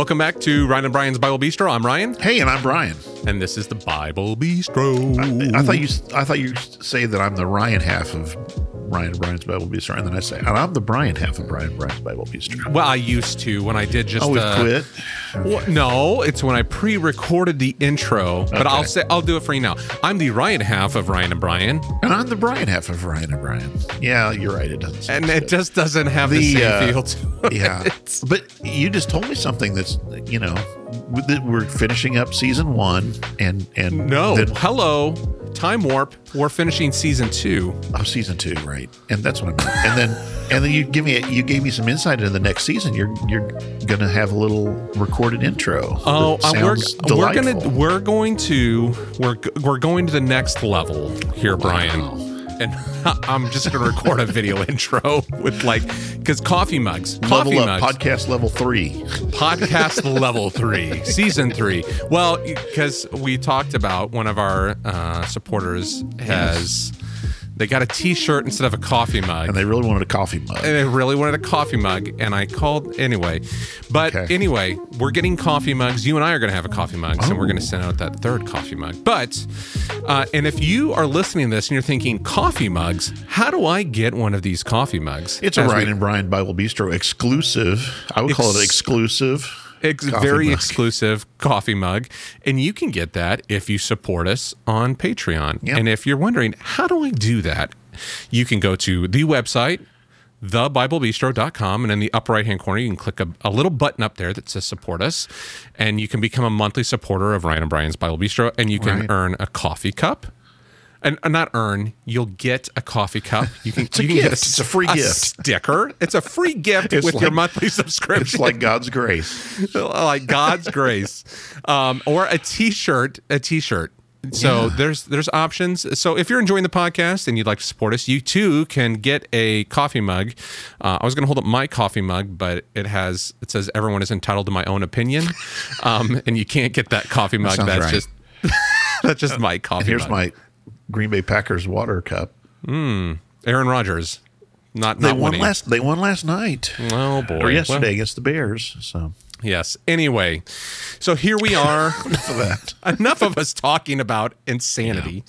Welcome back to Ryan and Brian's Bible Bistro. I'm Ryan, Hey, and I'm Brian. and this is the Bible Bistro. I thought you I thought you say that I'm the Ryan half of Ryan and Brian's Bible Bistro, and then I say, and I'm the Brian half of Brian and Brian's Bible Bistro. well, I used to when I did just. Oh, uh, quit. Well, no, it's when I pre-recorded the intro, but I'll say I'll do it for you now. I'm the Ryan half of Ryan and Brian, And I'm the Brian half of Ryan and Brian. Yeah, you're right. It doesn't. and it good. just doesn't have the, The, same uh, feel to it. yeah. But you just told me something that's you know we're finishing up season one, and and No, then, hello, time warp. We're finishing season two. oh season two, right? And that's what I meant. And then and then you give me a, you gave me some insight into the next season. You're you're gonna have a little recorded intro. Oh, uh, we're sounds we're gonna we're going to we're we're going to the next level here, Brian. And I'm just going to record a video intro with like because coffee mugs, coffee level up mugs, podcast level three. podcast level three, season three. Well, because we talked about one of our uh, supporters has they got a T-shirt instead of a coffee mug. and they really wanted a coffee mug. and I really wanted a coffee mug, and I called anyway. But Okay. anyway, we're getting coffee mugs. You and I are going to have a coffee mugs, and we're Oh. going to send out that third coffee mug. But, uh, and if you are listening to this and you're thinking coffee mugs, how do I get one of these coffee mugs? It's a As we- Ryan and Brian Bible Bistro exclusive. I would call it exclusive. Ex- very mug. exclusive coffee mug. And you can get that if you support us on Patreon. Yep. And if you're wondering, how do I do that? You can go to the website, thebiblebistro.com, and in the upper right hand corner, you can click a, a little button up there that says support us. And you can become a monthly supporter of Ryan and Brian's Bible Bistro, and you can Right. earn a coffee cup. And uh, not earn, you'll get a coffee cup. You can, a you can get gift. It's a free gift. sticker. It's a free gift It's with your monthly subscription It's like God's grace. like God's grace, um, or a T-shirt. A T-shirt. So Yeah. there's there's options. So if you're enjoying the podcast and you'd like to support us, you too can get a coffee mug. Uh, I was going to hold up my coffee mug, but it has it says everyone is entitled to my own opinion, um, and you can't get that coffee mug. sounds That's right. just that's just my coffee. Here's mug. my Green Bay Packers water cup. Hmm. Aaron Rodgers. Not They not won winning. last. They won last night Oh boy. or yesterday Well, against the Bears. So yes. Anyway, so here we are. enough of that. enough of us talking about insanity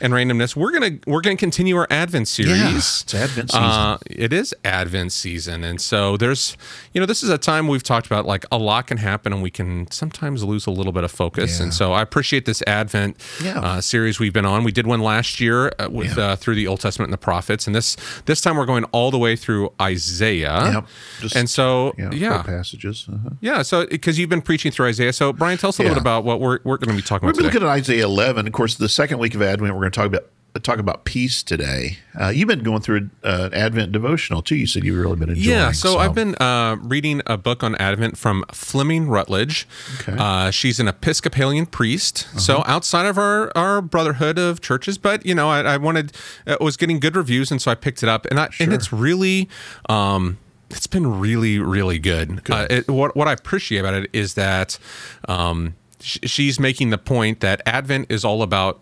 and randomness. We're gonna we're gonna continue our Advent series. Yeah, it's Advent season. Uh, it is Advent season, and so there's you know this is a time we've talked about like a lot can happen, and we can sometimes lose a little bit of focus. Yeah. And so I appreciate this Advent Yeah. uh, series we've been on. We did one last year uh, with Yeah. uh, through the Old Testament and the prophets, and this this time we're going all the way through Isaiah. Yep. Just- and so Yeah, yeah, passages. Uh-huh. yeah. So because you've been preaching through Isaiah, so Brian, tell us a little Yeah. bit about what we're we're going to be talking We're about today. looking at Isaiah 11. Of course, the second week of Advent, we're going to talk about talk about peace today. Uh, you've been going through an Advent devotional too. You said you've really been enjoying. Yeah, so, I've been uh, reading a book on Advent from Fleming Rutledge. Okay. Uh-huh. Uh, she's an Episcopalian priest, so outside of our, our brotherhood of churches, but you know, I, I wanted it was getting good reviews, and so I picked it up, and I, and it's really. Um, it's been really, really good. Uh, it, what what I appreciate about it is that um, sh- she's making the point that Advent is all about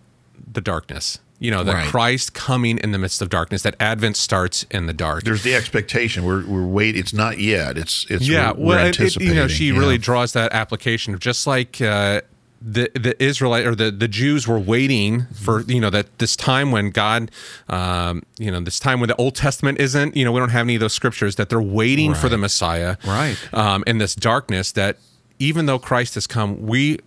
the darkness. You know, that Right. Christ coming in the midst of darkness. That Advent starts in the dark. There's the expectation. We're we're wait. It's not yet. It's it's yeah We're, well we're it- it- you know she yeah. really draws that application of just like uh the the Israelite or the the Jews were waiting for you know that this time when God um you know this time when the Old Testament isn't you know we don't have any of those scriptures that they're waiting for the Messiah Right. um in this darkness that even though Christ has come we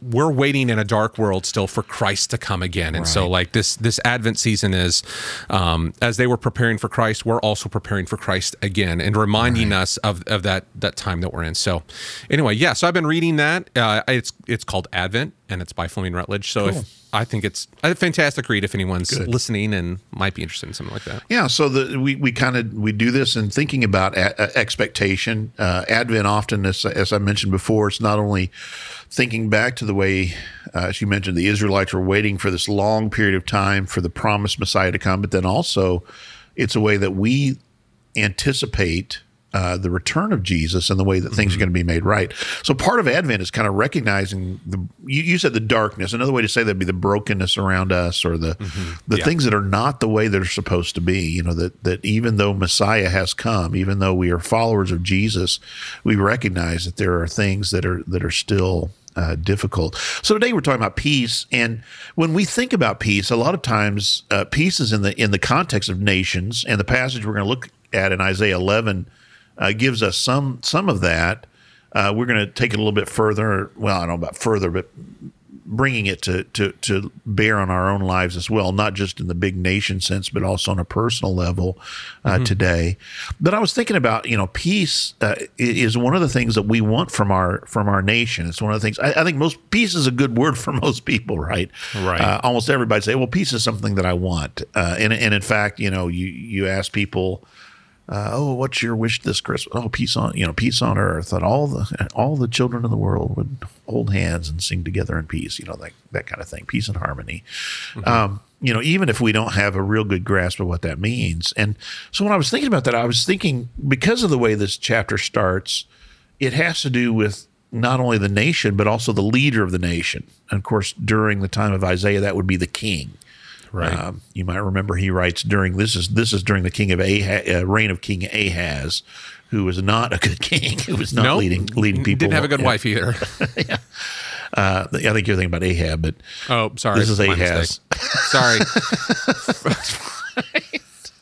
we're waiting in a dark world still for Christ to come again, and so like this this Advent season is, um, as they were preparing for Christ, we're also preparing for Christ again, and reminding us of, of that that time that we're in. So, anyway, yeah. So I've been reading that. Uh, it's it's called Advent, and it's by Fleming Rutledge. So Cool. if I think it's a fantastic read if anyone's listening and might be interested in something like that. Yeah, so the, we, we kind of we do this in thinking about a, a- expectation. Uh, Advent often, as, as I mentioned before, it's not only thinking back to the way, uh, as you mentioned, the Israelites were waiting for this long period of time for the promised Messiah to come, but then also it's a way that we anticipate uh, the return of Jesus and the way that things Mm-hmm. are going to be made right. So part of Advent is kind of recognizing the you, you said the darkness. Another way to say that'd be the brokenness around us or the the Mm-hmm. Yeah. things that are not the way they're supposed to be. You know that that even though Messiah has come, even though we are followers of Jesus, we recognize that there are things that are that are still uh, difficult. So today we're talking about peace, and when we think about peace, a lot of times uh, peace is in the in the context of nations, and the passage we're going to look at in Isaiah 11 uh, gives us some some of that. Uh, we're going to take it a little bit further. Well, I don't know about further, but bringing it to, to to bear on our own lives as well, not just in the big nation sense, but also on a personal level uh, today. But I was thinking about you know peace uh, is one of the things that we want from our from our nation. It's one of the things I, I think most peace is a good word for most people, right? Right. Uh, almost everybody say, well, peace is something that I want, uh, and and in fact, you know, you you ask people uh, oh, what's your wish this Christmas? Oh, peace on you know, peace on earth, that all the all the children of the world would hold hands and sing together in peace. You know, that that kind of thing, peace and harmony. Um, you know, even if we don't have a real good grasp of what that means. And so when I was thinking about that, I was thinking because of the way this chapter starts, it has to do with not only the nation but also the leader of the nation. And of course, during the time of Isaiah, that would be the king. Right. Um, you might remember he writes during this is this is during the king of Ahaz, uh, reign of King Ahaz, who was not a good king, who was not Nope. leading leading people. Didn't have a good Yeah. wife either. Uh, I think you're thinking about Ahab, but Oh, sorry. this is My Ahaz. Sorry.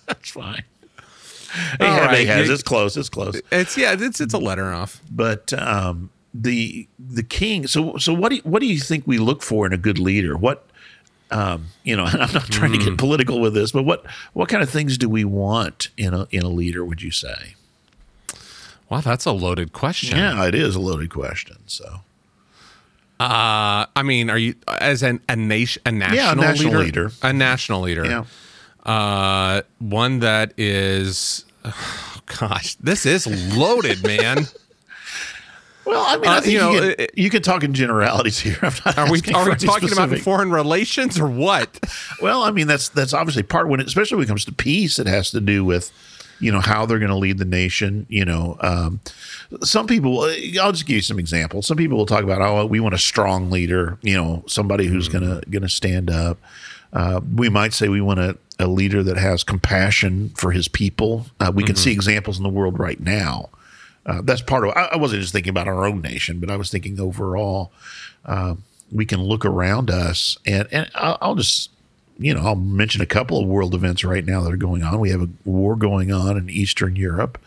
That's fine. All Ahab, right, Ahaz. It's close. It's close. It's yeah. It's it's a letter off. But um, the the king. So so what do you, what do you think we look for in a good leader? What um, you know, and I'm not trying to Hmm. get political with this, but what what kind of things do we want in a in a leader? Would you say? Wow, that's a loaded question. Yeah, it is a loaded question. So Uh, I mean, are you as an, a nation, a national, Yeah, a national leader? leader. a national leader? yeah. Uh, one that is, oh, gosh, this is loaded, man. Well, I mean, I Uh, think you you, know, can, you can talk in generalities here. I'm not Are we are we talking about foreign relations or what? Well, I mean, that's that's obviously part when, it, especially when it comes to peace, it has to do with, you know, how they're going to lead the nation. You know, um, some people. I'll just give you some examples. Some people will talk about, oh, we want a strong leader. You know, somebody who's going to going to stand up. Uh, we might say we want a, a leader that has compassion for his people. Uh, we can see examples in the world right now. Uh, that's part of. I, I wasn't just thinking about our own nation, but I was thinking overall. Uh, we can look around us, and and I'll, I'll just you know I'll mention a couple of world events right now that are going on. We have a war going on in Eastern Europe,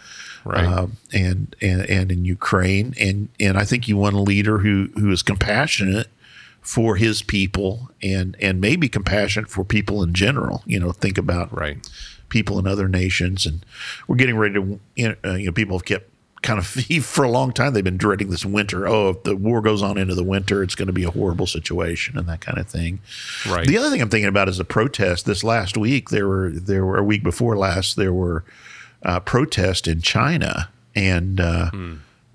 Right. um, and and and in Ukraine, and and I think you want a leader who who is compassionate for his people, and and maybe compassionate for people in general. You know, think about right. people in other nations, and we're getting ready to. You know, uh, you know people have kept kind of for a long time. They've been dreading this winter. Oh, if the war goes on into the winter, it's going to be a horrible situation, and that kind of thing. Right. The other thing I'm thinking about is the protest. This last week, there were there were a week before last, there were uh, protests in China, and uh,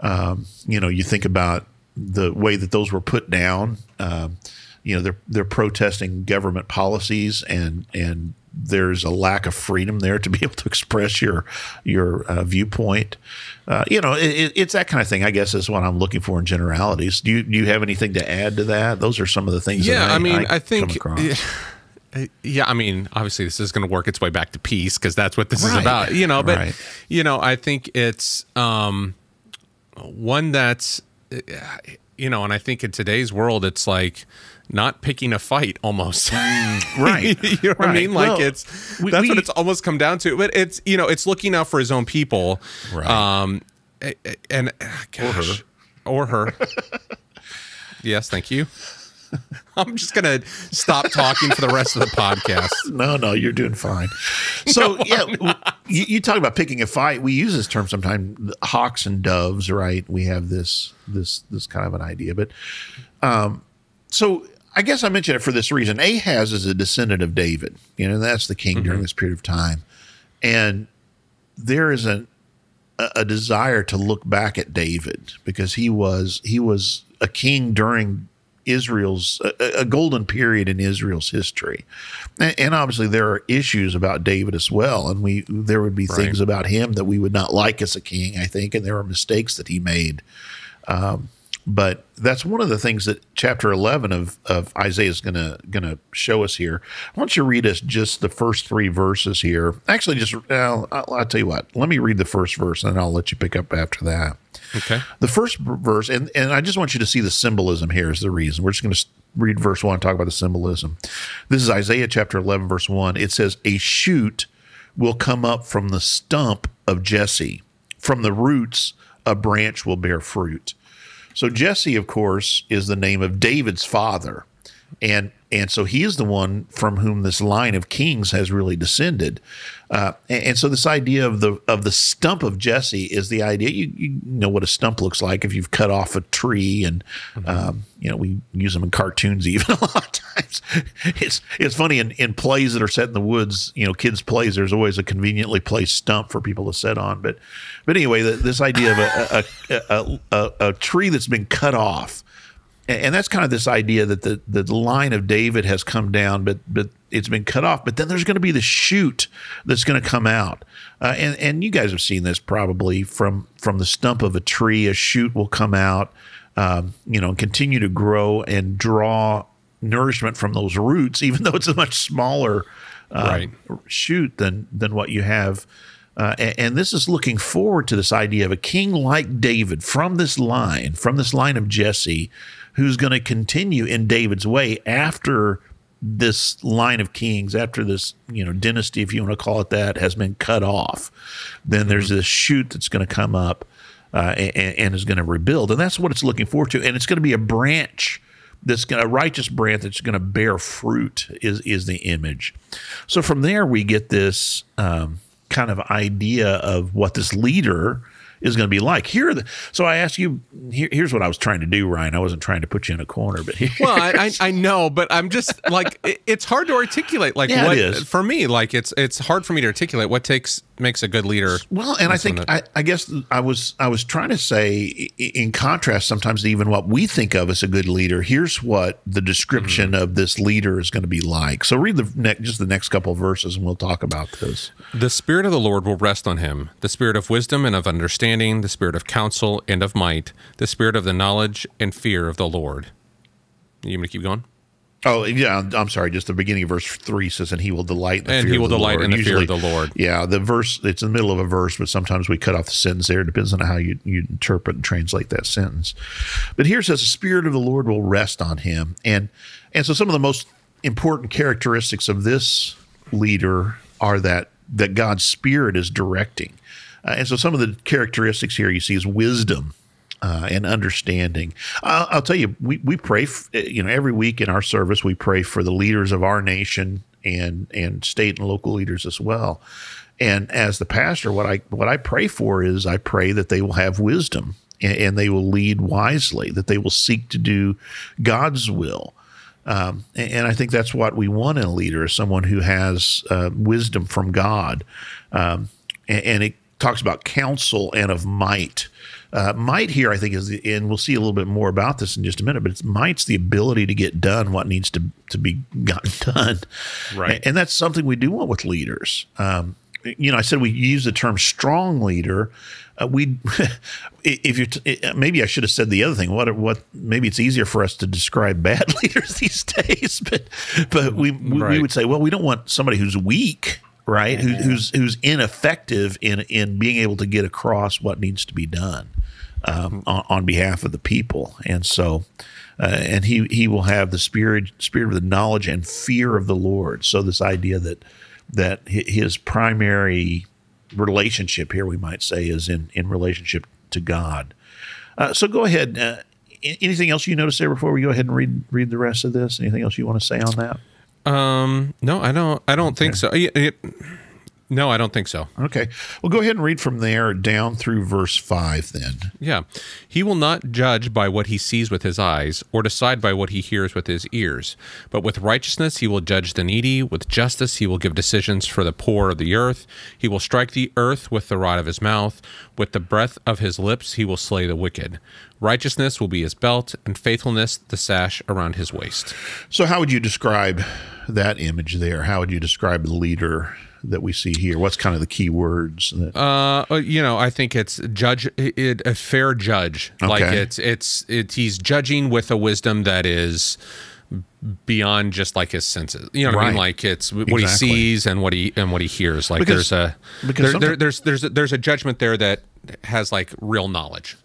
um, you know, you think about the way that those were put down. Um, you know, they're they're protesting government policies, and and there's a lack of freedom there to be able to express your your uh, viewpoint. Uh, you know, it, it's that kind of thing. I guess is what I'm looking for in generalities. Do you do you have anything to add to that? Those are some of the things. Yeah, that I, I mean, I, come think. Yeah, I mean, obviously, this is going to work its way back to peace because that's what this is about, you know. But Right. you know, I think it's um, one that's, uh, you know, and I think in today's world, it's like not picking a fight almost. Right. you know what I mean? Like Well, it's we- that's we- what it's almost come down to. But it's you know, it's looking out for his own people. Right. Um, a- a- and uh, gosh, or her. yes, thank you. I'm just gonna stop talking for the rest of the podcast. No, no, you're doing fine. So yeah, you, you talk about picking a fight. We use this term sometimes, hawks and doves, right? We have this this this kind of an idea, but um, so I guess I mentioned it for this reason. Ahaz is a descendant of David. You know, that's the king during this period of time, and there is a a a desire to look back at David because he was he was a king during Israel's a, a, golden period in Israel's history, and, and, obviously there are issues about David as well, and we there would be right. things about him that we would not like as a king, I think, and there are mistakes that he made. Um, but that's one of the things that chapter 11 of, of Isaiah is going to going to show us here. I want you to read us just the first three verses here. Actually, just I'll, I'll tell you what. Let me read the first verse, and I'll let you pick up after that. Okay. The first verse, and, and I just want you to see the symbolism here is the reason. We're just going to read verse 1 and talk about the symbolism. This is Isaiah chapter 11, verse 1. It says, A shoot will come up from the stump of Jesse, from the roots, a branch will bear fruit. So Jesse, of course, is the name of David's father. And and so he is the one from whom this line of kings has really descended. Uh, and, and, so this idea of the of the stump of Jesse is the idea. You, you know what a stump looks like if you've cut off a tree, and mm-hmm. um, you know we use them in cartoons even a lot of times. It's it's funny in, in plays that are set in the woods. You know, kids' plays. There's always a conveniently placed stump for people to sit on. But but anyway, the, this idea of a a, a, a a tree that's been cut off and that's kind of this idea that the the line of David has come down, but but it's been cut off. But then there's going to be the shoot that's going to come out, uh, and and you guys have seen this probably from from the stump of a tree, a shoot will come out, um, you know, and continue to grow and draw nourishment from those roots, even though it's a much smaller uh, right. shoot than than what you have. Uh, and, and, this is looking forward to this idea of a king like David from this line, from this line of Jesse, who's going to continue in David's way after this line of kings, after this, you know, dynasty, if you want to call it that, has been cut off. Then there's mm-hmm. this shoot that's going to come up uh, and, and, is going to rebuild. And that's what it's looking forward to. And it's going to be a branch that's going to, a righteous branch that's going to bear fruit is, is the image. So from there, we get this um, kind of idea of what this leader is going to be like. Here, the, so I ask you. Here, here's what I was trying to do, Ryan. I wasn't trying to put you in a corner, but well, I, I, I know, but I'm just like it, it's hard to articulate. Like yeah, what for me, like it's it's hard for me to articulate what takes makes a good leader. Well, and I think I, I, guess I was I was trying to say in contrast sometimes to even what we think of as a good leader. Here's what the description mm-hmm. of this leader is going to be like. So read the next just the next couple of verses, and we'll talk about this. The spirit of the Lord will rest on him, the spirit of wisdom and of understanding, the spirit of counsel and of might, the spirit of the knowledge and fear of the Lord. You going to keep going? Oh yeah, I'm sorry. Just the beginning of verse three says, "And he will delight in the and fear he will of the delight Lord. in the Usually, fear of the Lord." Yeah, the verse it's in the middle of a verse, but sometimes we cut off the sentence there. It depends on how you, you interpret and translate that sentence. But here it says, "The spirit of the Lord will rest on him," and and so some of the most important characteristics of this leader are that that God's spirit is directing, uh, and so some of the characteristics here you see is wisdom uh, and understanding. I'll, I'll, tell you, we, we pray, f- you know, every week in our service, we pray for the leaders of our nation and, and state and local leaders as well. And as the pastor, what I, what I pray for is I pray that they will have wisdom and, and they will lead wisely, that they will seek to do God's will. Um, and, and, I think that's what we want in a leader is someone who has uh, wisdom from God. Um, and, and, it talks about counsel and of might. Uh, might here, I think, is the, and we'll see a little bit more about this in just a minute. But it's might's the ability to get done what needs to to be gotten done, right? And, and that's something we do want with leaders. Um, you know, I said we use the term strong leader. Uh, we, if you t- maybe I should have said the other thing. What what maybe it's easier for us to describe bad leaders these days, but but we we, right. we would say, well, we don't want somebody who's weak right? Who, who's who's ineffective in in being able to get across what needs to be done um, on, on, behalf of the people, and so. Uh, and he he will have the spirit spirit of the knowledge and fear of the Lord. So this idea that that his primary relationship here, we might say, is in in relationship to God. Uh, so go ahead. Uh, anything else you notice there before we go ahead and read read the rest of this? Anything else you want to say on that? Um, no, I don't. I don't okay. think so. It, it, No, I don't think so. Okay. Well, go ahead and read from there down through verse 5 then. Yeah. He will not judge by what he sees with his eyes, or decide by what he hears with his ears. But with righteousness he will judge the needy. With justice he will give decisions for the poor of the earth. He will strike the earth with the rod of his mouth. With the breath of his lips he will slay the wicked. Righteousness will be his belt, and faithfulness the sash around his waist. So, how would you describe that image there? How would you describe the leader that we see here? What's kind of the key words? That, Uh, you know, I think it's judge it, a fair judge. Like it's it's it's he's judging with a wisdom that is beyond just like his senses. You know what I mean? Like it's what he sees and what he and what he hears. Like Because- there's a because there, there, there's there's a, there's a judgment there that has like real knowledge.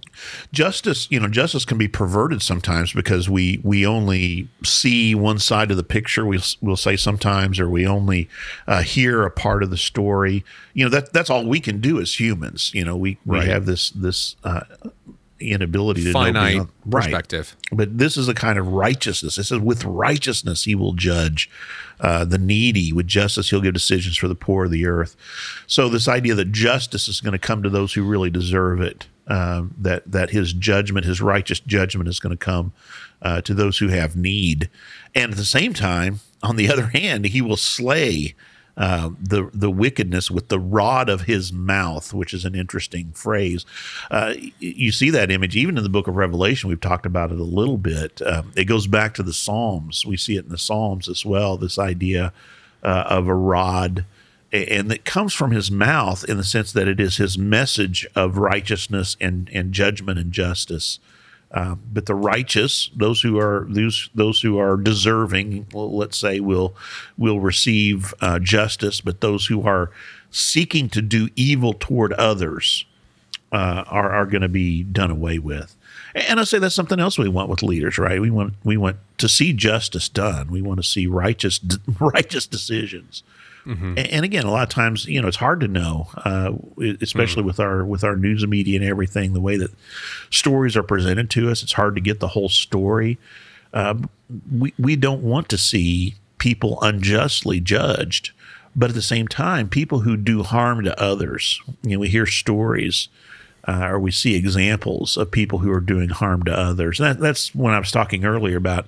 Justice, you know, justice can be perverted sometimes because we we only see one side of the picture. We'll we'll say sometimes, or we only uh, hear a part of the story. You know, that that's all we can do as humans. You know, we we have this this. Uh, inability to know Finite beyond- right. perspective. But this is a kind of righteousness. It says, with righteousness he will judge uh, the needy. With justice he'll give decisions for the poor of the earth. So this idea that justice is going to come to those who really deserve it, um, that that his judgment, his righteous judgment, is going to come uh, to those who have need, and at the same time, on the other hand, he will slay. Uh, the the wickedness with the rod of his mouth, which is an interesting phrase. Uh, you see that image even in the book of Revelation. We've talked about it a little bit. Um, it goes back to the Psalms. We see it in the Psalms as well. This idea uh, of a rod, and it comes from his mouth in the sense that it is his message of righteousness and and judgment and justice. Uh, but the righteous, those who are those those who are deserving, let's say, will will receive uh, justice. But those who are seeking to do evil toward others uh, are are going to be done away with. And I say that's something else we want with leaders, right? We want we want to see justice done. We want to see righteous righteous decisions. A- And again, a lot of times, you know, it's hard to know, uh, especially with our with our news media and everything. The way that stories are presented to us, it's hard to get the whole story. Um, we we don't want to see people unjustly judged, but at the same time, people who do harm to others. You know, we hear stories uh, or we see examples of people who are doing harm to others. That, that's when I was talking earlier about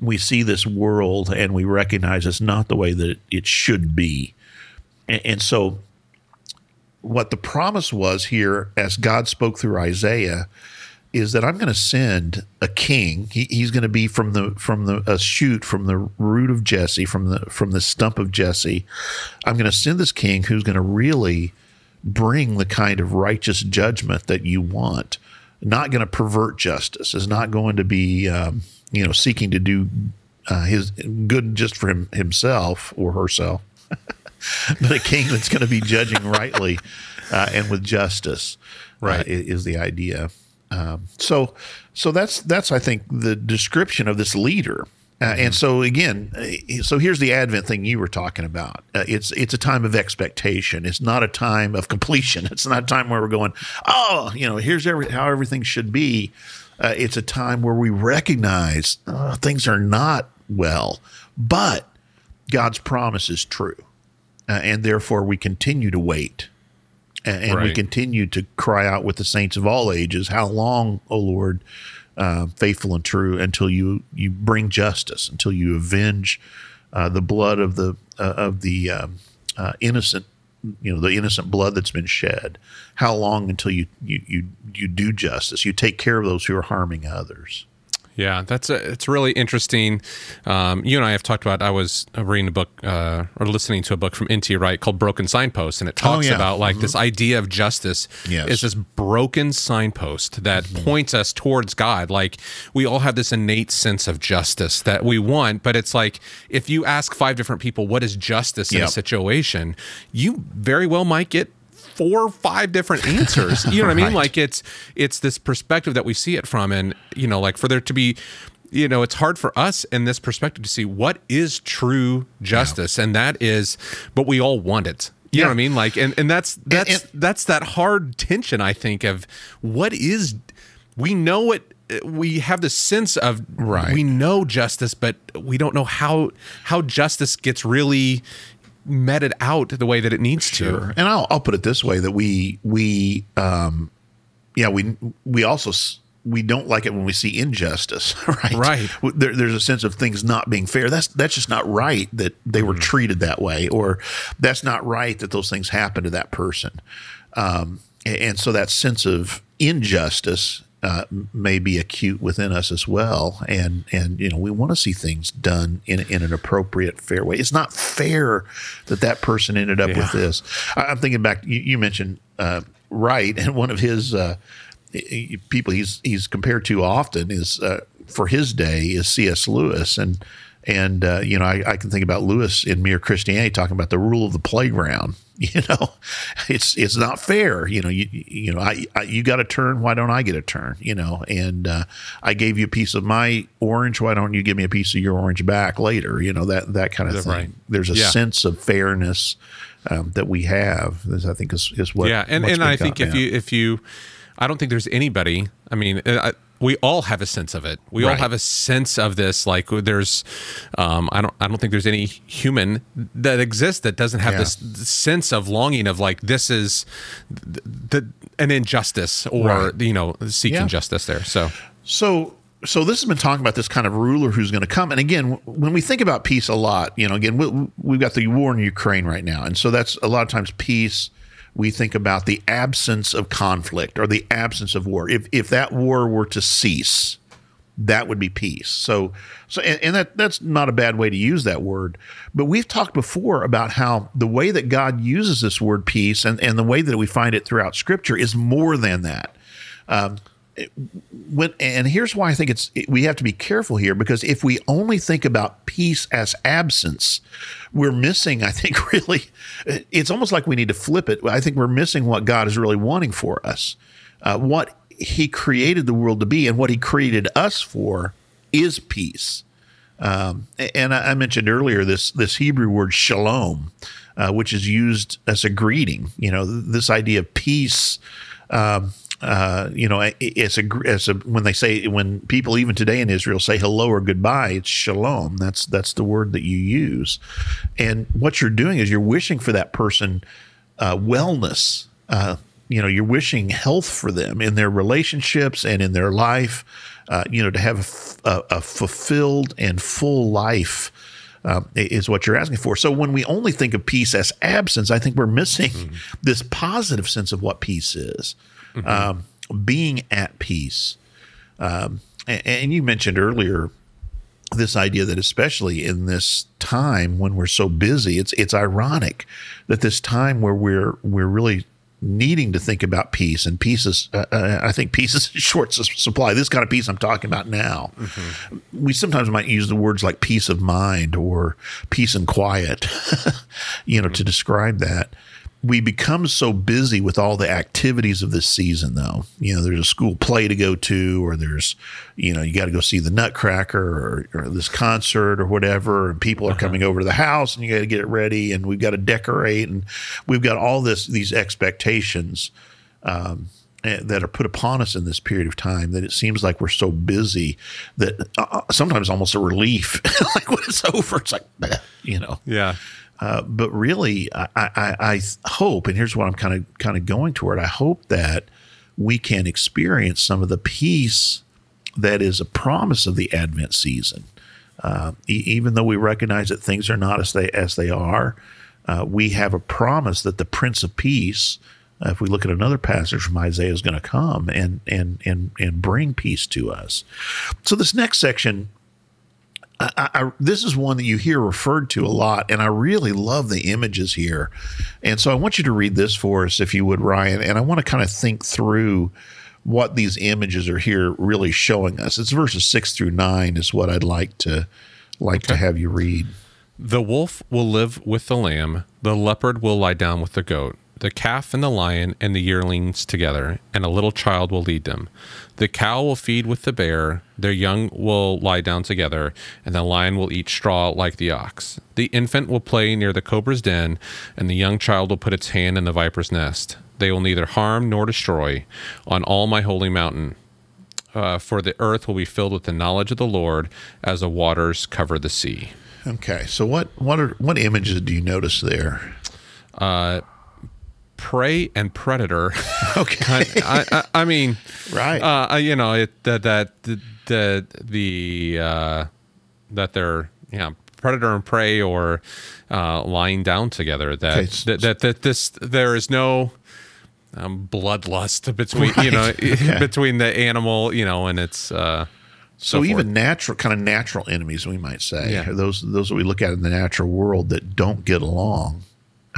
we see this world and we recognize it's not the way that it should be. And, and so, what the promise was here, as God spoke through Isaiah, is that I'm going to send a king. He, he's going to be from the from the a shoot from the root of Jesse, from the from the stump of Jesse. I'm going to send this king who's going to really bring the kind of righteous judgment that you want. Not going to pervert justice. Is not going to be um, you know seeking to do uh, his good just for him, himself or herself, but a king that's going to be judging rightly uh, and with justice. Right. uh, is the idea. Um, so, so that's that's I think the description of this leader. Uh, And so again, uh, so here's the Advent thing you were talking about. Uh, it's it's a time of expectation. It's not a time of completion. It's not a time where we're going, oh, you know, here's every how everything should be. Uh, it's a time where we recognize uh, things are not well, but God's promise is true, uh, and therefore we continue to wait. And, and we continue to cry out with the saints of all ages, "How long, O Lord, uh, faithful and true, until you you bring justice, until you avenge uh, the blood of the uh, of the um, uh, innocent, you know, the innocent blood that's been shed? How long until you you you you do justice? You take care of those who are harming others." Yeah, that's a, it's really interesting. Um, you and I have talked about. I was reading a book uh, or listening to a book from N.T. Wright called "Broken Signposts," and it talks Oh, yeah. about like this idea of justice Yes. is this broken signpost that Mm-hmm. points us towards God. Like we all have this innate sense of justice that we want, but it's like if you ask five different people what is justice in a situation, you very well might get four or five different answers. You know what I mean? Like it's it's this perspective that we see it from, and you know, like for there to be, you know, it's hard for us in this perspective to see what is true justice, and that is, but we all want it. You know what I mean? Like, and and that's that's and- that's that hard tension. I think of what is we know it. We have the sense of Right. we know justice, but we don't know how how justice gets really meted out the way that it needs to. And I'll, I'll put it this way: that we we um, yeah we we also we don't like it when we see injustice, right? Right. There, there's a sense of things not being fair. That's that's just not right that they were treated that way, or that's not right that those things happened to that person. Um, and so that sense of injustice uh, may be acute within us as well, and and you know we want to see things done in in an appropriate, fair way. It's not fair that that person ended up with this. I, I'm thinking back. You, you mentioned uh, Wright, and one of his uh, people he's he's compared to often is uh, for his day is C.S. Lewis, and and uh, you know I, I can think about Lewis in Mere Christianity talking about the rule of the playground. You know, it's it's not fair. You know, you you know I, I you got a turn. Why don't I get a turn? You know, and uh, I gave you a piece of my orange. Why don't you give me a piece of your orange back later? You know that that kind of thing. right. There's a Yeah. sense of fairness um, that we have. This, I think is is what yeah, and and I think if you if you, I don't think there's anybody. I mean, I, we all have a sense of it. We all have a sense of this. Like there's, um, I don't I don't think there's any human that exists that doesn't have Yeah. this sense of longing of like this is the, the an injustice or Right. you know seeking Yeah. justice there. So So, so this has been talking about this kind of ruler who's going to come. And again, when we think about peace a lot, you know, again, we, we've got the war in Ukraine right now, and so that's a lot of times peace. We think about the absence of conflict or the absence of war. If if that war were to cease, that would be peace. So, so and, and that that's not a bad way to use that word. But we've talked before about how the way that God uses this word peace and, and the way that we find it throughout Scripture is more than that um, when and here's why I think it's we have to be careful here because if we only think about peace as absence, we're missing. I think really, it's almost like we need to flip it. I think we're missing what God is really wanting for us. Uh, what He created the world to be and what He created us for is peace. Um, and I I mentioned earlier this this Hebrew word shalom, uh, which is used as a greeting. You know, this idea of peace. Um, uh, you know, it's a it's a when they say when people even today in Israel say hello or goodbye, it's shalom. That's that's the word that you use, and what you're doing is you're wishing for that person uh, wellness. Uh, you know, you're wishing health for them in their relationships and in their life. Uh, you know, to have a f- a, a fulfilled and full life uh, is what you're asking for. So when we only think of peace as absence, I think we're missing this positive sense of what peace is. Um, being at peace. Um, and, and you mentioned earlier this idea that especially in this time when we're so busy, it's it's ironic that this time where we're we're really needing to think about peace and peace is uh, uh, I think peace is short supply. This kind of peace I'm talking about now. We sometimes might use the words like peace of mind or peace and quiet, you know, to describe that we become so busy with all the activities of this season though. You know there's a school play to go to or there's you know you got to go see the nutcracker or, or this concert or whatever and people are coming over to the house and you got to get it ready and we've got to decorate and we've got all this these expectations um, eh, that are put upon us in this period of time that it seems like we're so busy that uh, sometimes almost a relief like when it's over it's like you know? Yeah, uh, but really, I, I, I hope, and here's what I'm kind of kind of going toward. I hope that we can experience some of the peace that is a promise of the Advent season. Uh, e- even though we recognize that things are not as they as they are, uh, we have a promise that the Prince of Peace. Uh, if we look at another passage from Isaiah, is going to come and and and and bring peace to us. So this next section I, I, this is one that you hear referred to a lot, and I really love the images here. And so I want you to read this for us, if you would, Ryan. And I want to kind of think through what these images are here really showing us. It's verses six through nine is what I'd like to like to have you read. The wolf will live with the lamb, the leopard will lie down with the goat, the calf and the lion and the yearlings together, and a little child will lead them. The cow will feed with the bear, their young will lie down together, and the lion will eat straw like the ox. The infant will play near the cobra's den, and the young child will put its hand in the viper's nest. They will neither harm nor destroy on all my holy mountain. Uh, for the earth will be filled with the knowledge of the Lord as the waters cover the sea. Okay, so what what are what images do you notice there? Prey and predator. Okay, I, I, I mean, right. uh, you know, it that that the the, the uh, that they're yeah predator and prey or uh, lying down together. That, Okay, that that that this there is no um, bloodlust between you know okay. between the animal you know and it's uh, so forth. even natural kind of natural enemies, we might say, Yeah. those those that we look at in the natural world that don't get along.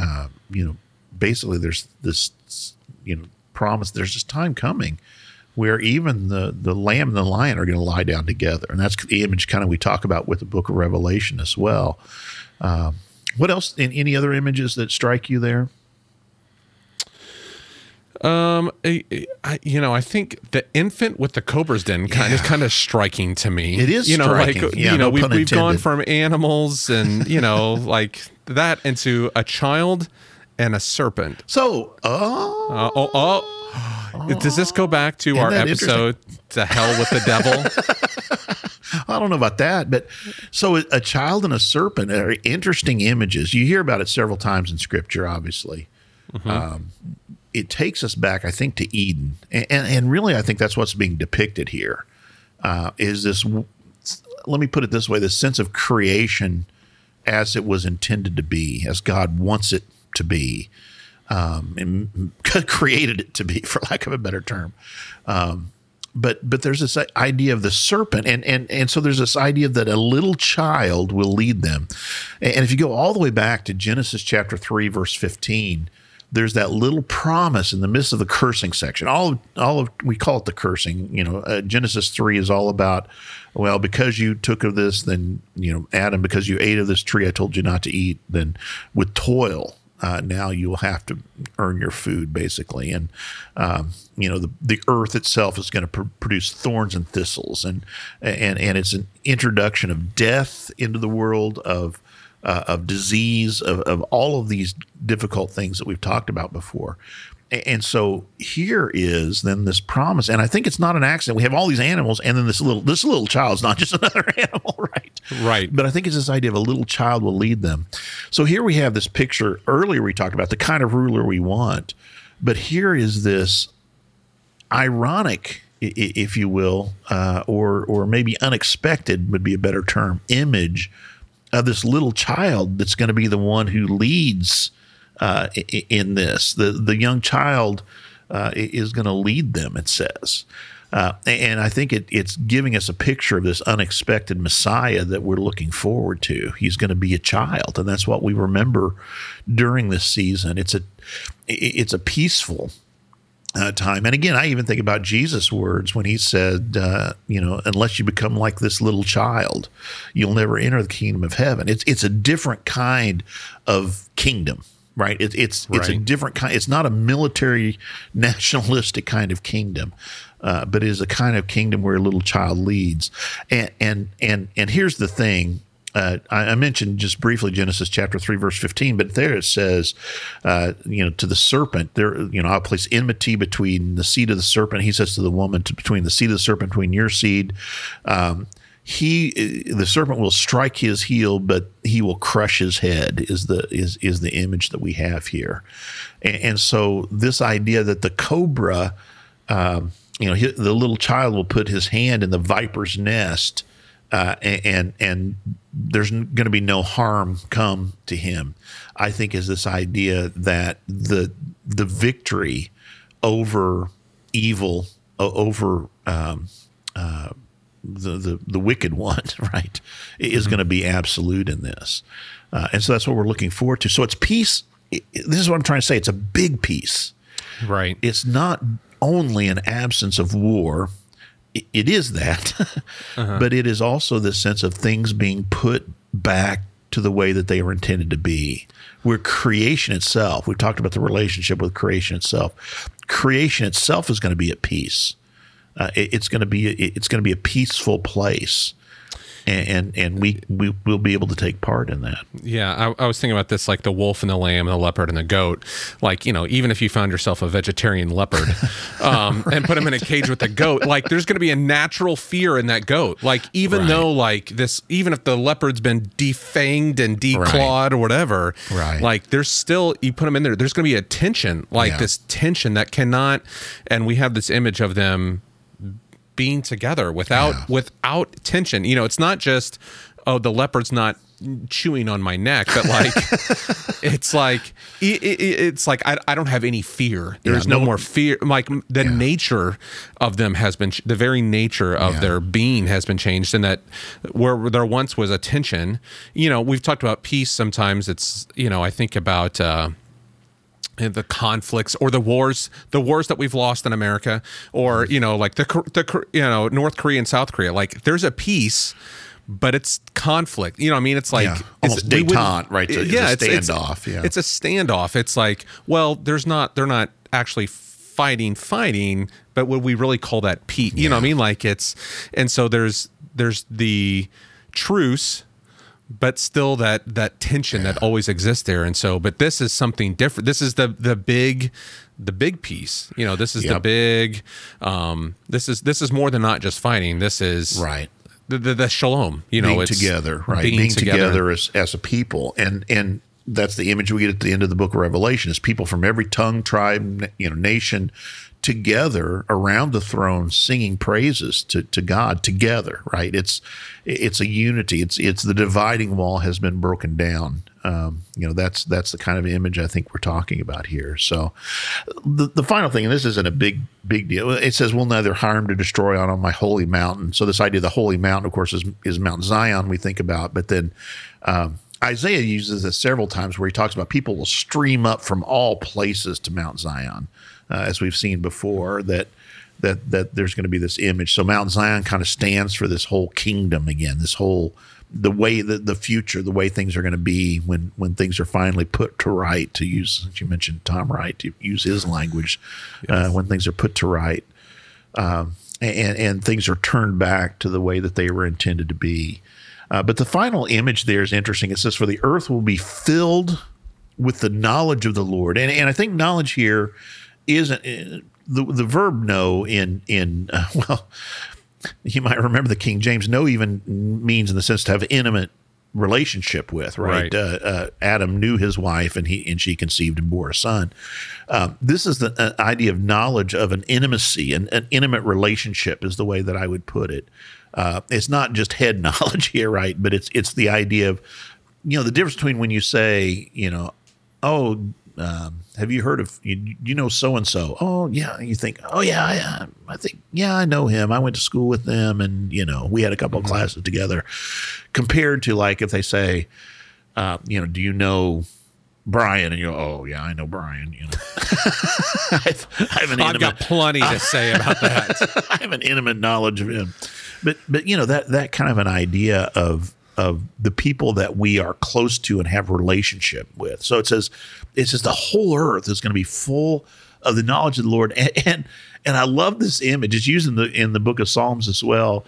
Uh, you know, basically, there's this you know promise. There's this time coming where even the the lamb and the lion are going to lie down together, and that's the image kind of we talk about with the Book of Revelation as well. Um, what else? In any other images that strike you there? Um, I, I- you know, I think the infant with the cobra's den kind of Yeah. kind of striking to me. It is you know, striking. like Yeah, you know, no we've we've gone from animals and you know, like that into a child and a serpent. So, oh, Uh, oh, oh, does this go back to our episode "To Hell with the Devil"? I don't know about that, but so a, child and a serpent are interesting images. You hear about it several times in Scripture, obviously. Um, it takes us back, I think, to Eden, and, and, and really, I think that's what's being depicted here. Uh, is this? Let me put it this way: the sense of creation as it was intended to be, as God wants it to be, um, and created it to be, for lack of a better term. But but there's this idea of the serpent and and and so there's this idea that a little child will lead them. And if you go all the way back to genesis chapter 3 verse 15 there's that little promise in the midst of the cursing section. All of, all of we call it the cursing you know uh, genesis 3 is all about well because you took of this then you know adam because you ate of this tree i told you not to eat then with toil uh, now you will have to earn your food basically. And um, you know the, the earth itself is going to pr- produce thorns and thistles. And and and it's an introduction of death into the world of uh, of disease of, of all of these difficult things that we've talked about before and so here is then this promise and i think it's not an accident we have all these animals and then this little this little child's not just another animal right Right. but I think it's this idea of a little child will lead them. So here we have this picture. Earlier we talked about the kind of ruler we want, but here is this ironic, if you will, uh, or or maybe unexpected would be a better term, image of this little child that's going to be the one who leads uh, in this. The the young child uh, is going to lead them. It says. Uh, and I think it, it's giving us a picture of this unexpected Messiah that we're looking forward to. He's going to be a child, and that's what we remember during this season. It's a it's a peaceful uh, time. And again, I even think about Jesus' words when he said, uh, "You know, unless you become like this little child, you'll never enter the kingdom of heaven." It's it's a different kind of kingdom, right? It, it's it's a different kind. It's not a military nationalistic kind of kingdom. Uh, but it is a kind of kingdom where a little child leads, and and and and here's the thing: uh, I, I mentioned just briefly Genesis chapter three, verse fifteen, but there it says, uh, you know, to the serpent, there, you know, I'll place enmity between the seed of the serpent. He says to the woman, to, between the seed of the serpent, between your seed. Um, he, the serpent will strike his heel, but he will crush his head. Is the is is the image that we have here, and, and so this idea that the cobra. Um, you know, the little child will put his hand in the viper's nest, uh, and and there's going to be no harm come to him. I think is this idea that the the victory over evil, over um, uh, the, the the wicked one, right, is going to be absolute in this, uh, and so that's what we're looking forward to. So it's peace. This is what I'm trying to say. It's a big peace right. it's not only an absence of war it is that but it is also the sense of things being put back to the way that they were intended to be We're creation itself we've talked about the relationship with creation itself creation itself is going to be at peace uh, it- it's going to be it's going to be a peaceful place and and, and we we will be able to take part in that. Yeah, I, I, was thinking about this like the wolf and the lamb and the leopard and the goat. Like you know, even if you found yourself a vegetarian leopard um, and put him in a cage with a goat, like there's going to be a natural fear in that goat. Like even right. though like this, even if the leopard's been defanged and declawed right. or whatever, right? Like there's still you put them in there. There's going to be a tension, like yeah. this tension that cannot. And we have this image of them being together without yeah. without tension. You know, it's not just oh the leopard's not chewing on my neck but like it's like it, it, it's like I, I don't have any fear there's yeah, no, no, more fear like the yeah. nature of them has been the very nature of yeah. their being has been changed and that where there once was a tension you know we've talked about peace sometimes it's you know i think about uh the conflicts or the wars the wars that we've lost in America or mm-hmm. you know like the the you know North Korea and South Korea like there's a peace but it's conflict. You know I mean? It's like yeah, almost detente right to, yeah it's, a standoff it's, yeah. it's a standoff. It's like well there's not they're not actually fighting fighting but would we really call that peace you yeah. know what I mean? Like it's and so there's there's the truce but still that that tension that always exists there. And so but this is something different. This is the the big the big peace. You know this is yep. the big um this is this is more than not just fighting. This is right. the the, the shalom you know being together right. being, being together. together, as, as a people. And and that's the image we get at the end of the book of revelation is people from every tongue tribe you know nation together around the throne singing praises to, to God together, right? It's it's a unity. It's it's the dividing wall has been broken down. Um, you know, that's that's the kind of image I think we're talking about here. So the the final thing, and this isn't a big big deal. It says we'll neither harm to destroy on, on my holy mountain. So this idea of the holy mountain, of course, is is Mount Zion we think about, but then um, Isaiah uses this several times where he talks about people will stream up from all places to Mount Zion uh, as we've seen before, that that that there's going to be this image. So Mount Zion kind of stands for this whole kingdom again, this whole the way that the future, the way things are going to be when when things are finally put to right. To use, as you mentioned, Tom Wright to use his language, uh, yes. uh, when things are put to right, um, and and things are turned back to the way that they were intended to be. Uh, but the final image there is interesting. It says, "For the earth will be filled with the knowledge of the Lord," and and I think knowledge here isn't uh, the the verb know in in uh, well you might remember the King James know even means in the sense to have intimate relationship with right, right. Uh, uh, Adam knew his wife and he and she conceived and bore a son. Um, this is the uh, idea of knowledge of an intimacy and an intimate relationship is the way that I would put it. Uh, it's not just head knowledge here right? But it's it's the idea of you know the difference between when you say you know oh um, have you heard of you, you know so and so? Oh yeah, you think oh yeah, I, I, think yeah I know him. I went to school with them, and you know we had a couple mm-hmm. of classes together. Compared to like if they say, uh, you know, do you know Brian? And you go, oh yeah, I know Brian. You know, I've, I have an I've got plenty to say about that. I have an intimate knowledge of him, but but you know that that kind of an idea of of the people that we are close to and have relationship with. So it says, it says the whole earth is going to be full of the knowledge of the Lord. And, and, and I love this image. It's used in the, in the book of Psalms as well.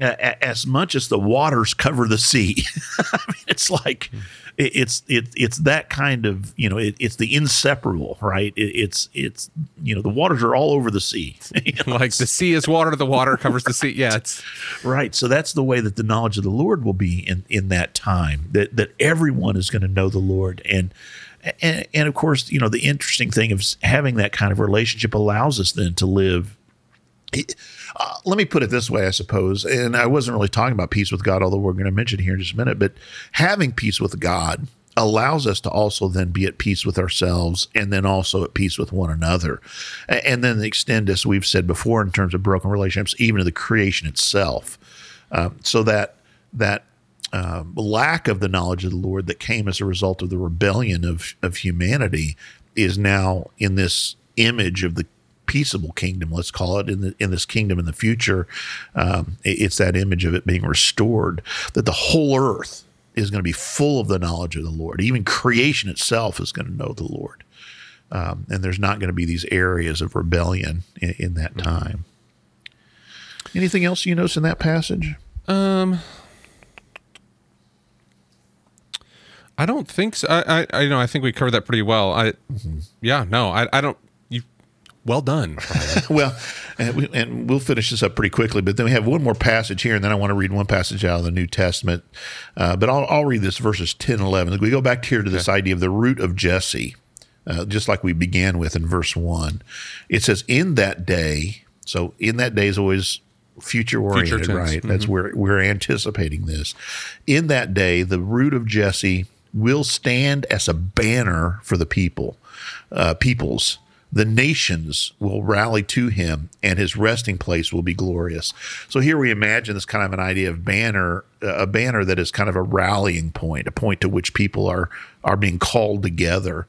As much as the waters cover the sea, I mean, it's like hmm. it's it, it's that kind of you know it, it's the inseparable right? It, it's it's you know the waters are all over the sea. You know? like the sea is water the water covers the sea. Yeah it's right. So that's the way that the knowledge of the lord will be in in that time that that everyone is going to know the lord. And and, and of course you know the interesting thing of having that kind of relationship allows us then to live uh, let me put it this way, I suppose, and I wasn't really talking about peace with God, although we're going to mention here in just a minute, but having peace with God allows us to also then be at peace with ourselves and then also at peace with one another. And then extend, as we've said before, in terms of broken relationships, even to the creation itself. Um, so that that uh, lack of the knowledge of the Lord that came as a result of the rebellion of, of humanity is now in this image of the peaceable kingdom, let's call it, in the, in this kingdom in the future, um, it's that image of it being restored that the whole earth is going to be full of the knowledge of the Lord. Even creation itself is going to know the Lord, um, and there's not going to be these areas of rebellion in, in that mm-hmm. time. Anything else you notice in that passage? Um, I don't think so. I, I, I you know I think we covered that pretty well. I, mm-hmm. yeah, no, I, I don't. Well done. Well, and, we, and we'll finish this up pretty quickly, but then we have one more passage here, and then I want to read one passage out of the New Testament. Uh, but I'll, I'll read this verses 10 and 11. We go back here to this idea of the root of Jesse, uh, just like we began with in verse 1. It says, In that day, so in that day is always future oriented, right? That's where we're anticipating this. In that day, the root of Jesse will stand as a banner for the people, uh, peoples. The nations will rally to him, and his resting place will be glorious. So here we imagine this kind of an idea of banner, a banner that is kind of a rallying point, a point to which people are are being called together.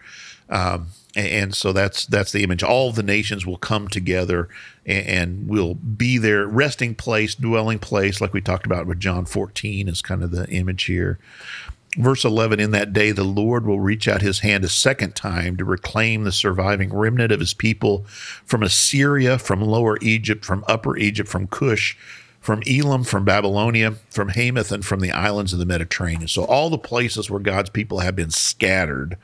Um, and, and so that's that's the image. All the nations will come together and, and will be their resting place, dwelling place, like we talked about with John 14 is kind of the image here. Verse 11 In that day, the Lord will reach out his hand a second time to reclaim the surviving remnant of his people from Assyria, from lower Egypt, from upper Egypt, from Cush, from Elam, from Babylonia, from Hamath, and from the islands of the Mediterranean. So, all the places where God's people have been scattered.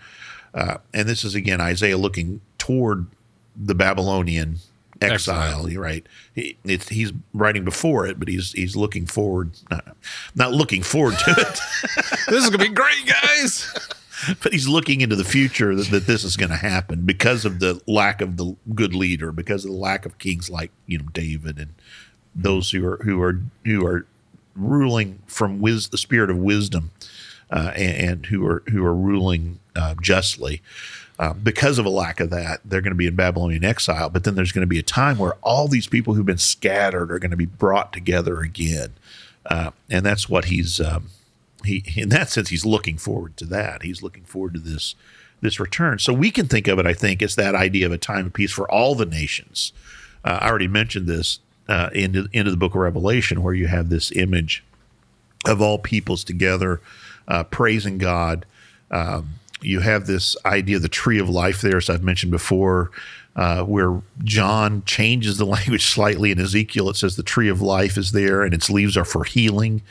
Uh, and this is again Isaiah looking toward the Babylonian exile, Exile. right? He, it's, he's writing before it, but he's he's looking forward, not, not looking forward to it. this is gonna be great, guys. but he's looking into the future that, that this is going to happen because of the lack of the good leader, because of the lack of kings like you know David and those who are who are who are ruling from wis- the spirit of wisdom uh, and, and who are who are ruling uh, justly. Uh, because of a lack of that, they're going to be in Babylonian exile. But then there's going to be a time where all these people who've been scattered are going to be brought together again, uh, and that's what he's um, he in that sense he's looking forward to that. He's looking forward to this this return. So we can think of it i think as that idea of a time of peace for all the nations. Uh, i already mentioned this uh, into, into the book of revelation where you have this image of all peoples together uh, praising god um, you have this idea of the tree of life there as i've mentioned before uh, where John changes the language slightly in Ezekiel. It says the tree of life is there and its leaves are for healing.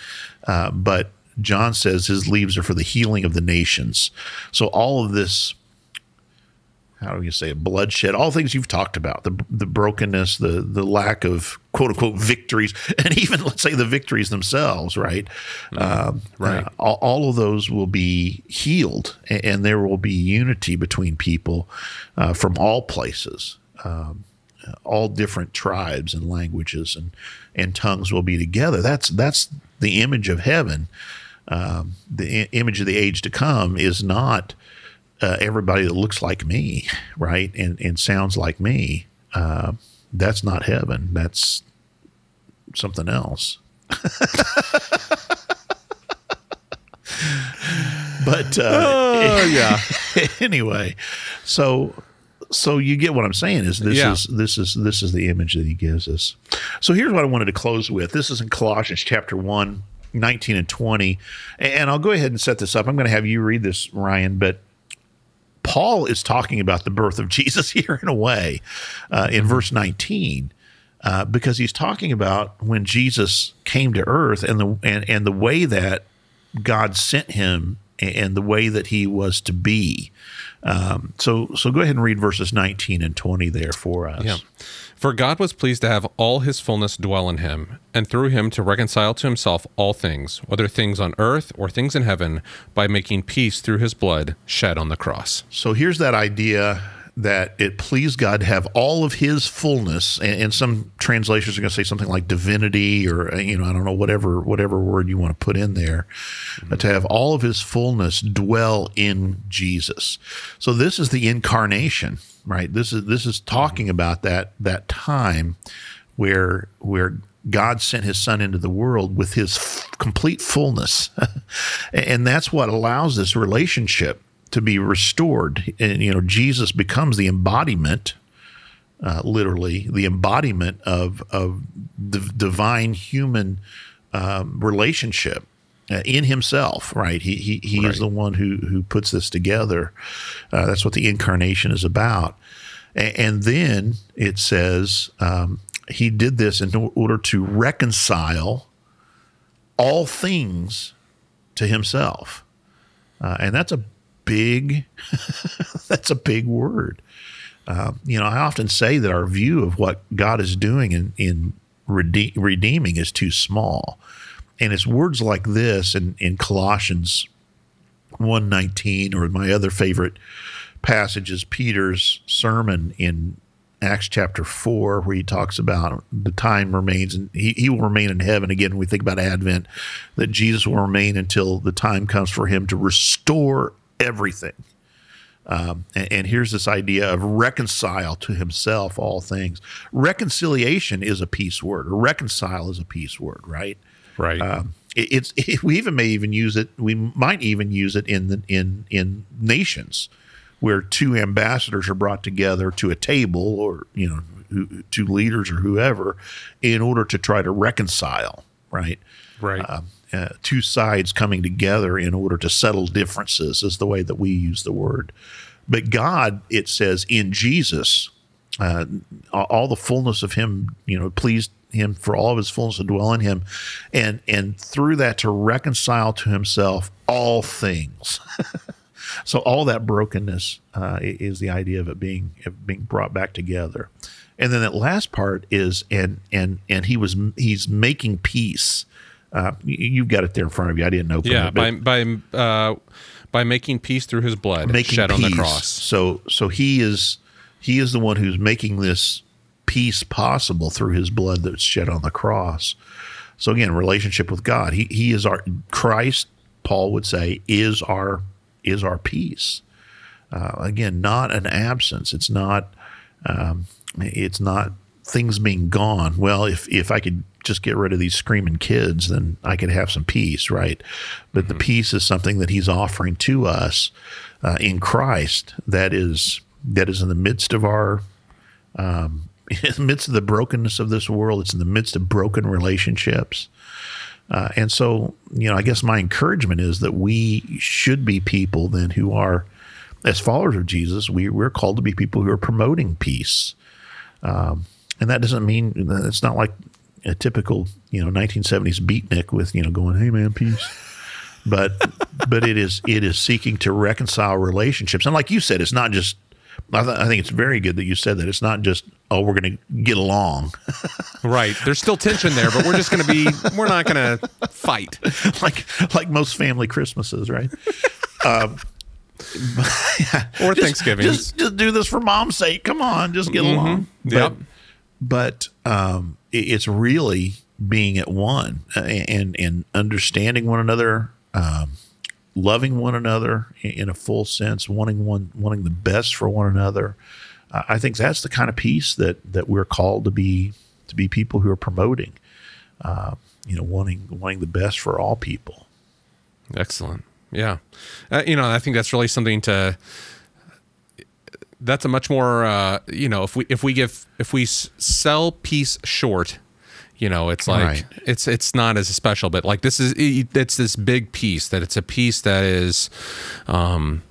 Uh, but John says his leaves are for the healing of the nations. So all of this, how do you say it, bloodshed, all things you've talked about, the the brokenness, the the lack of quote unquote victories, and even let's say the victories themselves, right? Um, Right. uh, all, all of those will be healed, and, and there will be unity between people uh, from all places. Um, all different tribes and languages and and tongues will be together. That's that's the image of heaven. Um, the I- image of the age to come is not uh, everybody that looks like me, right, and and sounds like me. Uh, that's not heaven. That's something else. but uh, Oh yeah. anyway, so so you get what I'm saying is this Yeah. is this is this is the image that he gives us. So here's what I wanted to close with. This is in Colossians chapter 1, 19 and 20. And I'll go ahead and set this up. I'm going to have you read this, Ryan, but Paul is talking about the birth of Jesus here in a way uh, in verse 19. Uh, because he's talking about when Jesus came to earth and the and, and the way that God sent him and the way that he was to be. Um, so so go ahead and read verses 19 and 20 there for us. Yeah. For God was pleased to have all his fullness dwell in him, and through him to reconcile to himself all things, whether things on earth or things in heaven, by making peace through his blood shed on the cross. So here's that idea that it pleased God to have all of His fullness, and, and some translations are going to say something like divinity, or uh, you know, I don't know, whatever whatever word you want to put in there, but to have all of His fullness dwell in Jesus. So this is the incarnation, right? This is this is talking about that that time where where God sent his son into the world with his f- complete fullness. and that's what allows this relationship to be restored. And, you know, Jesus becomes the embodiment, uh, literally, the embodiment of, of the divine human um, relationship. Uh, in himself, right? He he, he Right. is the one who who puts this together. Uh, that's what the incarnation is about. A- And then it says um, he did this in order to reconcile all things to himself. uh, and that's a big that's a big word. Uh, you know, I often say that our view of what God is doing in in rede- redeeming is too small, and it's words like this in in Colossians one nineteen or my other favorite passage is Peter's sermon in Acts chapter 4, where he talks about the time remains and he, he will remain in heaven. Again, we think about Advent, that Jesus will remain until the time comes for him to restore everything. Um, and, and, here's this idea of reconcile to himself all things. Reconciliation is a peace word, or reconcile is a peace word, right? Right. Um, it, it's it, we even may even use it. We might even use it in the in in nations where two ambassadors are brought together to a table or you know who, two leaders or whoever in order to try to reconcile right right uh, uh, two sides coming together in order to settle differences is the way that we use the word but god it says in jesus uh, all the fullness of him you know pleased him for all of his fullness to dwell in him and and through that to reconcile to himself all things So all that brokenness uh, is the idea of it being of being brought back together. And then that last part is and and and he was he's making peace. Uh, you've got it there in front of you. I didn't open yeah, it. by by uh, by making peace through his blood shed peace. on the cross. So so he is he is the one who's making this peace possible through his blood that's shed on the cross. So again, relationship with God. He he is our Christ. Paul would say is our is our peace. Uh, again, not an absence. It's not. Um, it's not things being gone. Well, if if I could just get rid of these screaming kids, then I could have some peace, right? But mm-hmm. the peace is something that He's offering to us uh, in Christ. That is that is in the midst of our. Um, in the midst of the brokenness of this world, it's in the midst of broken relationships. Uh, and so, you know, I guess my encouragement is that we should be people then who are, as followers of Jesus, we, we're called to be people who are promoting peace. Um, and that doesn't mean it's not like a typical, you know, 1970s beatnik with, you know, going, hey, man, peace. but but it is it is seeking to reconcile relationships and like you said it's not just I, th- I, think it's very good that you said that. It's not just oh we're going to get along. right. There's still tension there, but we're just going to be we're not going to fight like like most family Christmases, right? um, yeah. Or Thanksgiving. Just, just do this for mom's sake. Come on, just get mm-hmm. along. Yep. But, but um, it's really being at one uh, and and understanding one another. Um, loving one another in a full sense, wanting one, wanting the best for one another. Uh, I think that's the kind of peace that that we're called to be to be people who are promoting. Uh, you know, wanting wanting the best for all people. Excellent. Yeah, uh, you know, I think that's really something to. That's a much more, uh, you know, if we if we give if we sell peace short, you know it's like right. it's it's not as special but like this is it's this big peace that it's a peace that is um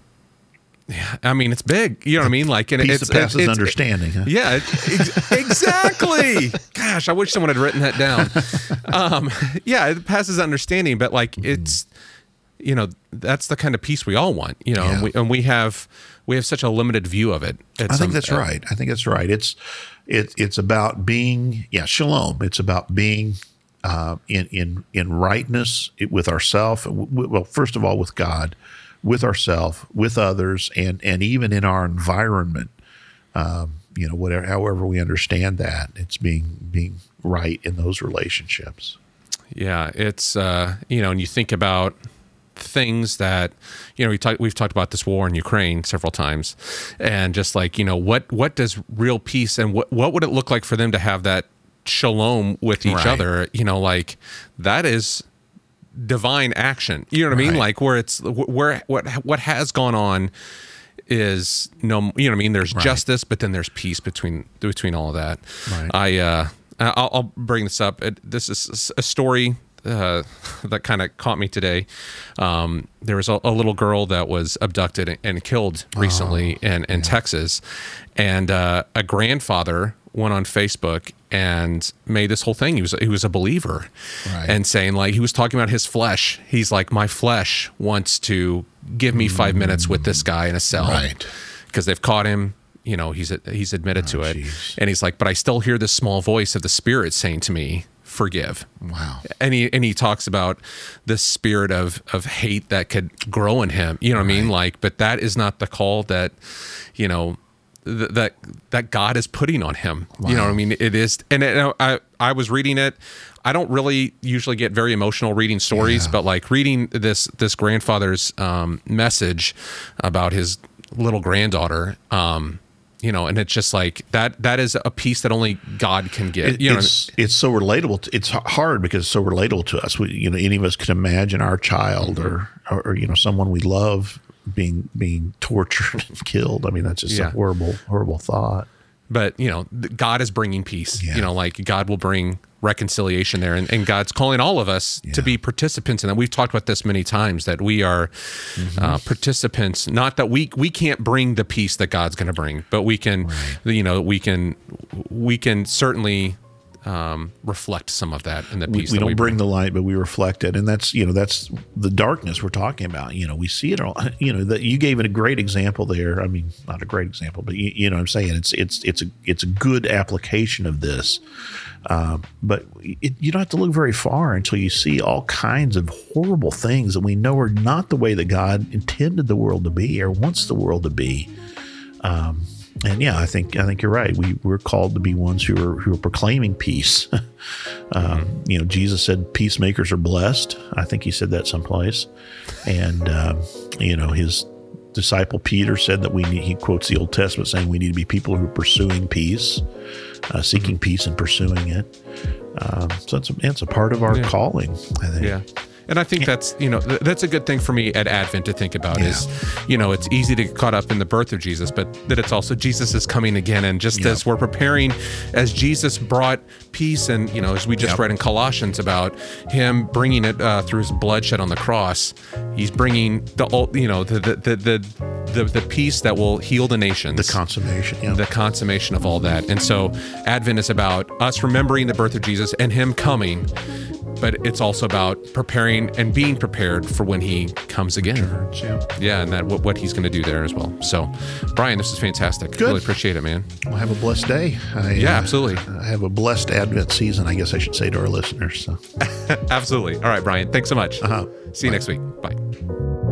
yeah, I mean it's big. You know what I mean? Like, and Peace it's passes it's, understanding. Huh? Yeah, ex- exactly. Gosh, I wish someone had written that down. Um, yeah, it passes understanding, but like it's, you know, that's the kind of peace we all want. You know, yeah. and, we, and we have we have such a limited view of it. I think that's uh, right. I think that's right. It's it, it's about being, yeah, shalom. It's about being uh, in in in rightness with ourself. Well, first of all, with God, with ourself, with others, and and even in our environment. Um, you know, whatever, however we understand that, it's being being right in those relationships. Yeah, it's uh, you know, and you think about things that you know we talk, we've talked about this war in Ukraine several times, and just like you know what what does real peace and what what would it look like for them to have that shalom with each right. other? You know, like that is divine action. You know what right. I mean? Like where it's where what what has gone on is no you know what I mean there's right. justice but then there's peace between between all of that. Right. I uh I'll, I'll bring this up. This is a story uh, that kind of caught me today. Um, there was a, a, little girl that was abducted and killed recently oh, in, in yeah. Texas, and uh, a grandfather went on Facebook and made this whole thing. He was he was a believer, Right. and saying like he was talking about his flesh. He's like, my flesh wants to give me five minutes with this guy in a cell, Right. Because they've caught him. You know, he's he's admitted to it, jeez. and he's like, but I still hear this small voice of the Spirit saying to me, "Forgive." Wow. and he and he talks about the spirit of of hate that could grow in him. You know what i mean? Like but that is not the call that you know th- that that god is putting on him. You know what i mean? It is and it, i i was reading it. I don't really usually get very emotional reading stories Yeah. but like reading this this grandfather's um message about his little granddaughter um you know and it's just like that that is a peace that only god can give you know it's it's so relatable. To, it's hard because it's so relatable to us. We, you know, any of us can imagine our child mm-hmm. or, or or you know someone we love being being tortured and killed. I mean, that's just Yeah. a horrible horrible thought. But you know god is bringing peace. Yeah. you know like god will bring reconciliation there. And, and god's calling all of us to be participants in that. We've talked about this many times that we are Mm-hmm. uh, participants. Not that we we can't bring the peace that god's going to bring but we can you know we can we can certainly um, reflect some of that in the peace. we, we don't we bring the light, but we reflect it, and that's you know that's the darkness we're talking about. You know, we see it all. You know, that you gave it a great example there. I mean, not a great example, but you, you know, what I'm saying it's it's it's a it's a good application of this. Uh, but it, you don't have to look very far until you see all kinds of horrible things that we know are not the way that God intended the world to be or wants the world to be. Um, and yeah, I think I think you're right. We we're called to be ones who are who are proclaiming peace. um, you know, Jesus said peacemakers are blessed. I think he said that someplace. And um, you know, his disciple Peter said that we need, he quotes the Old Testament saying we need to be people who are pursuing peace, uh, seeking peace and pursuing it. Um, so it's a, it's a part of our calling. I think. Yeah. And I think that's, you know, th- that's a good thing for me at Advent to think about is, you know, it's easy to get caught up in the birth of Jesus, but that it's also Jesus is coming again. And just as we're preparing, as Jesus brought peace and, you know, as we just Yep. read in Colossians about him bringing it uh, through his bloodshed on the cross, he's bringing the, you know, the, the, the, the, the, the peace that will heal the nations The consummation. Yeah. the consummation of all that. And so Advent is about us remembering the birth of Jesus and him coming, but it's also about preparing and being prepared for when he comes again. yeah. Yeah, and that what, what he's going to do there as well. So, Brian, this is fantastic. Good. Really appreciate it, man. Well, have a blessed day. I, Yeah, uh, absolutely. I have a blessed Advent season, I guess I should say to our listeners. So. Absolutely. All right, Brian. Thanks so much. Uh-huh. See you next week. Bye.